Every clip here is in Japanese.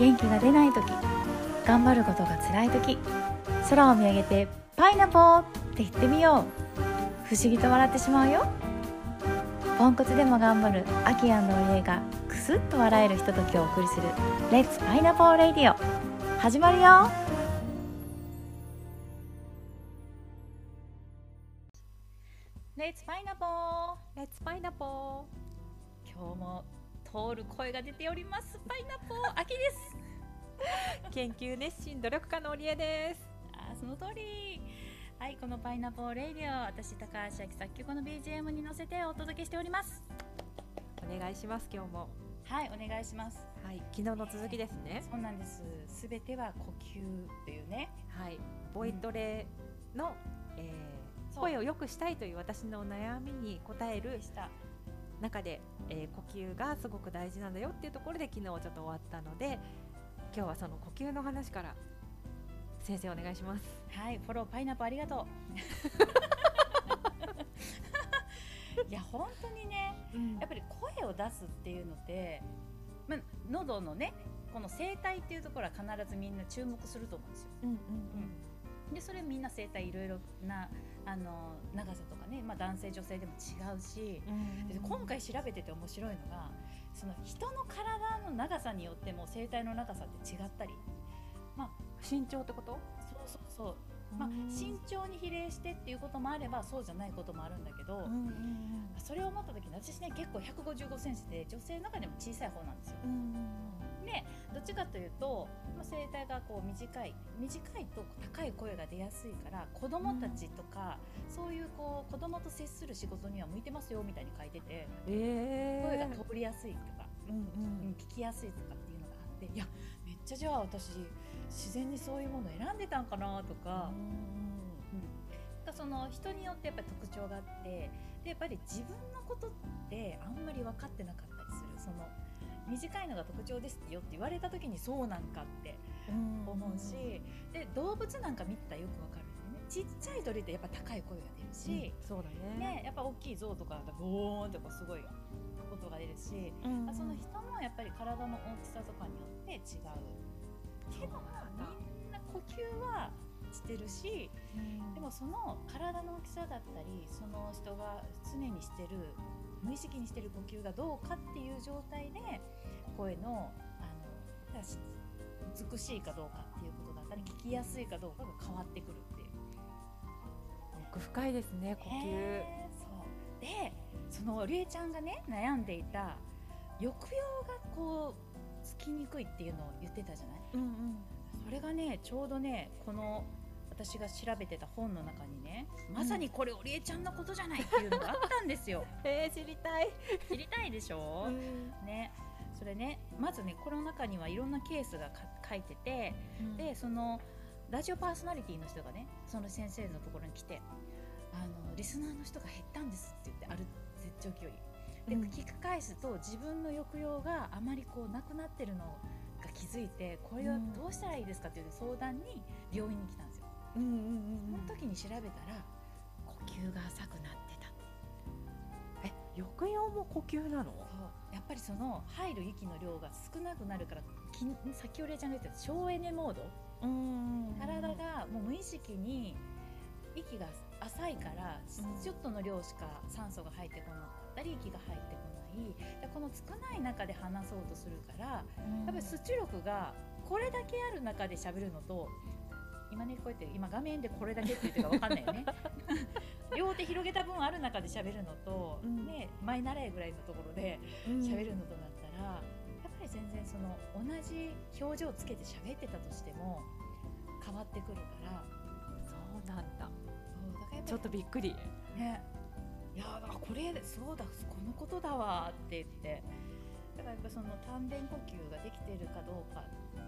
元気が出ない時頑張ることが辛い時空を見上げて「パイナポー!」って言ってみよう。不思議と笑ってしまうよ。ポンコツでも頑張るアキアンの家がクスッと笑えるひとときをお送りする「レッツパイナポーレディオ」始まるよ。レッツパイナポー。レッツパイナポ今日も通る声が出ております。パイナポー秋です。ー研究熱心努力家の織江です。あーその通り。はいこのパイナポーレイディオ私高橋明作曲の BGM に乗せてお届けしております。お願いします今日も。はいお願いします。はい昨日の続きですね。そうなんです。すべては呼吸っていうね。はいボイトレの、えーそう。声を良くしたいという私の悩みに応えるでした。中で、えー呼吸がすごく大事なんだよっていうところで昨日ちょっと終わったので今日はその呼吸の話から先生お願いします。はいフォローパイナポーありがとう。いや本当にねやっぱり声を出すっていうのって、まあ、喉のねこの声帯っていうところは必ずみんな注目すると思うんですよ。うんうんでそれみんな声帯いろいろなあの長さとかね、まあ、男性女性でも違うしうん。で今回調べてて面白いのがその人の体の長さによっても声帯の長さって違ったり。身長ってこと？そうそうそう、まあ、身長に比例してっていうこともあればそうじゃないこともあるんだけど、うんうんそれを思った時に私ね結構1 5 5センチで女性の中でも小さい方なんですよ。うんうん。でどっちかというと、まあ、声帯がこう短い短いと高い声が出やすいから子供たちとか、そういうこう子供と接する仕事には向いてますよみたいに書いててえ。声がー通りやすいとか、うんうん。うん聞きやすいとかっていうのがあっていやめっちゃじゃあ私自然にそういうものを選んでたんかなとか。かその人によってやっぱり特徴があってでやっぱり自分のことってあんまり分かってなかったりする。その短いのが特徴ですよって言われた時にそうなんかってうん。思うし、で動物なんか見てたらよく分かるんだよね。ちっちゃい鳥ってやっぱ高い声が出るし、うんそうだね。ね、やっぱ大きい象とかだとボーンってこうすごい音が出るし、うん。まあその人もやっぱり体の大きさとかによって違う。けどまあみんな呼吸はしてるしでもその体の大きさだったりその人が常にしてる無意識にしてる呼吸がどうかっていう状態で声のあの美しいかどうかっていうことだったり聞きやすいかどうかが変わってくるっていう。奥深いですね呼吸。へーそう。でそのりえちゃんがね悩んでいた抑揚がこうつきにくいっていうのを言ってたじゃない？うんうん。それがねちょうどねこの私が調べてた本の中にねまさにこれ、おりえちゃんのことじゃないっていうのがあったんですよ。えー、知りたい、知りたいでしょ、ねそれねまずねこの中にはいろんなケースがか書いててでそのラジオパーソナリティの人がねその先生のところに来てあのリスナーの人が減ったんですって言ってある絶頂期より。で、うん。聞き返すと自分の抑揚があまりこうなくなってるのが気づいてこれはどうしたらいいですかっていう相談に病院に来たんですよ、うんうんうん。その時に調べたら呼吸が浅くなっ抑揚も呼吸なの？やっぱりその入る息の量が少なくなるからき先ほどちゃんが言ってた省エネモード。うん。体がもう無意識に息が浅いから、うん。ちょっとの量しか酸素が入ってこなかったり息が入ってこない。でこの少ない中で話そうとするからやっぱり出力がこれだけある中で喋るのと今ねこうやって今画面でこれだけって言ってるか分かんないよね。両手広げた分ある中で喋るのと、うん。ね前習いぐらいのところで喋るのとなったら、やっぱり全然その同じ表情つけて喋ってたとしても変わってくるから。そうなんだ。ちょっとびっくり。ね。いやだからこれそうだこのことだわって言って。だからやっぱその丹田呼吸ができてるかどうか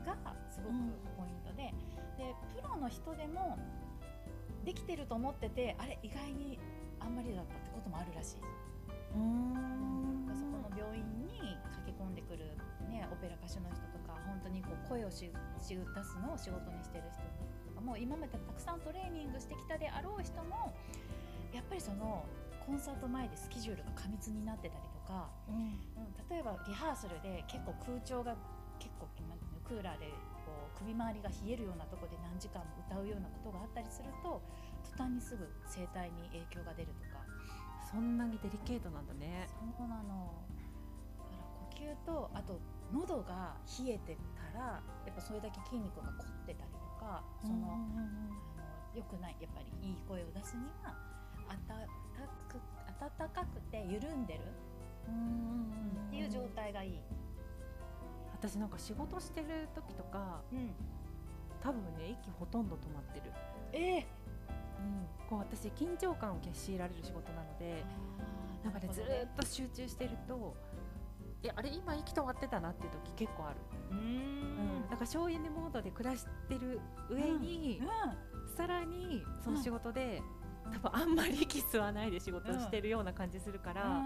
がすごくうん。ポイントで,、でプロの人でもできてると思っててあれ意外にあんまりだったってこともあるらしい。うんそこの病院に駆け込んでくる、ね、オペラ歌手の人とか本当にこう声をしし出すのを仕事にしてる人とかも今までたくさんトレーニングしてきたであろう人もやっぱりそのコンサート前でスケジュールが過密になってたりとか、うんうん、例えばリハーサルで結構空調が結構今空枕でこう首周りが冷えるようなところで何時間も歌うようなことがあったりすると途端にすぐ声帯に影響が出るとか。そんなにデリケートなんだね。そうなの。だから呼吸とあと喉が冷えてたらやっぱそれだけ筋肉が凝ってたりとかその、あの良くないやっぱりいい声を出すには温かくて緩んでるっていう状態がいい。私なんか仕事してる時とかうん、多分ね息ほとんど止まってる、ええ。うん、こう私緊張感を強いられる仕事なのでなんかねずーっと集中してるといやあれ今息止まってたなっていう時結構ある、うーうん。んだから省エネモードで暮らしてる上に、さらにその仕事で、多分あんまり息吸わないで仕事してるような感じするから、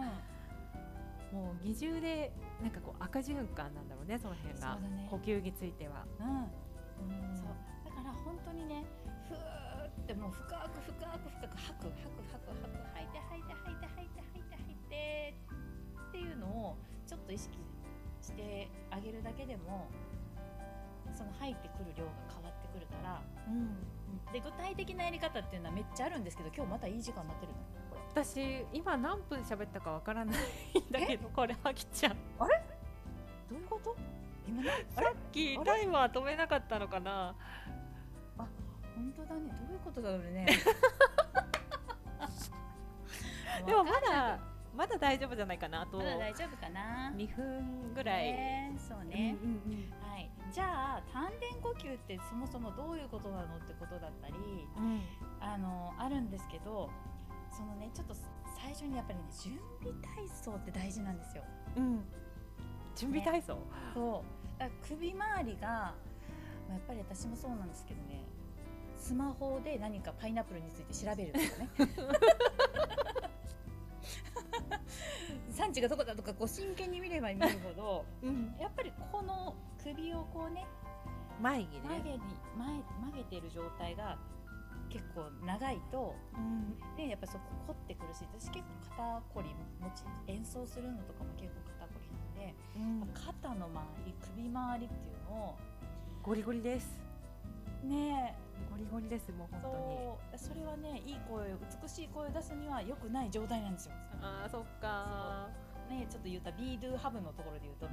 もう二重でなんかこう赤循環なんだろうねその辺が、ね。呼吸については。うん、うん。うんそう。だから本当にねふーってもう深く深く深く吐く吐く吐く吐く吐いて吐いて吐いて吐いて吐いて吐いてっていうのをちょっと意識してあげるだけでもその吐いてくる量が変わってくるから、で具体的なやり方っていうのはめっちゃあるんですけど今日またいい時間になってるの私今何分喋ったかわからないんだけどこれ飽きちゃう。どういうこと？今ねさっきあれ？タイマー止めなかったのかな？本当だね。どういうことだろうね。でもまだまだ大丈夫じゃないかな。あとまだ大丈夫かな。2分ぐらい、ねそうね、うんうんうん。はい、じゃあ丹田呼吸ってそもそもどういうことなのってことだったりうん。あのあるんですけどそのねちょっと最初にやっぱりね準備体操って大事なんですよ。うん。準備体操、そう。だから首周りが、まあ、やっぱり私もそうなんですけどねスマホで何かパイナップルについて調べるとかね。産地がどこだとかこう真剣に見れば見るほどうん、やっぱりこの首をこうね前にね、曲げに前曲げてる状態が結構長いとうん。でやっぱそこ凝ってくるし私結構肩こり持ち演奏するのとかも結構肩こりなんで、うん。肩の周り首周りっていうのをゴリゴリです。ねゴリゴリですもうえ本当に。それはねいい声を美しい声を出すには良くない状態なんですよ。あーそっか。ねえちょっと言った Be Do Have のところで言うと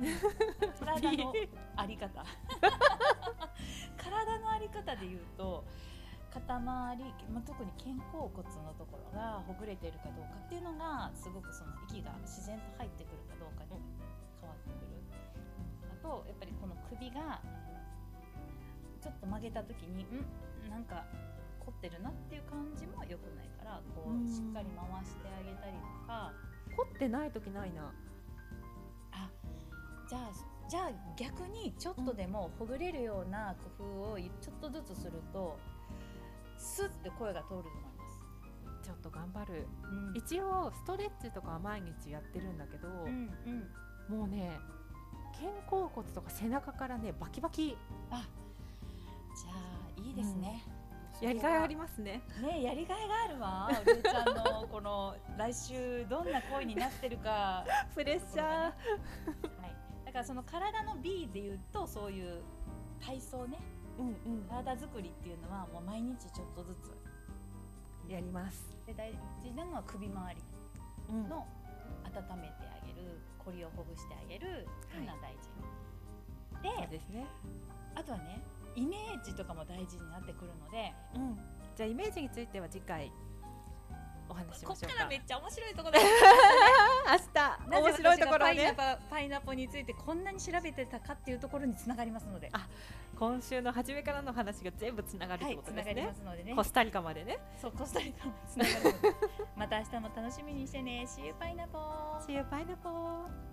体のあり方。体のあり方で言うと肩周り、まあ、特に肩甲骨のところがほぐれているかどうかっていうのがすごくその息が自然と入ってくるかどうかに変わってくる。あとやっぱりこの首がちょっと曲げた時にん。なんか凝ってるなっていう感じも良くないからこうん。うしっかり回してあげたりとか。凝ってない時ないな。あじゃあじゃあ逆にちょっとでもほぐれるような工夫をちょっとずつするとスッて声が通ると思います。ちょっと頑張る。うん。一応ストレッチとかは毎日やってるんだけど、うんうん、もうね肩甲骨とか背中からねバキバキ。あじゃあいいですね。やりがいありますね。ねやりがいがあるわ。おりゅうちゃんのこの来週どんな声になってるか、プレッシャー。はい、だからその体の B で言うとそういう体操ねうんうん。体作りっていうのはもう毎日ちょっとずつやります、で大事なのは首周りうん。の温めてあげるコリをほぐしてあげるってい。うのは大事、そうでね。あとはねイメージとかも大事になってくるのでうん。じゃあイメージについては次回お話ししこっましょうか。からめっちゃ面白いところだ 明日面白いところはね。なぜ私がパイナポパイナポについてこんなに調べてたかっていうところにつながりますのであ今週の初めからの話が全部つながるってことですね、ますのでね。コスタリカまでね。そうコスタリカもつながる。の でまた明日も楽しみにしてね。See you パイナポー See you, pineapple!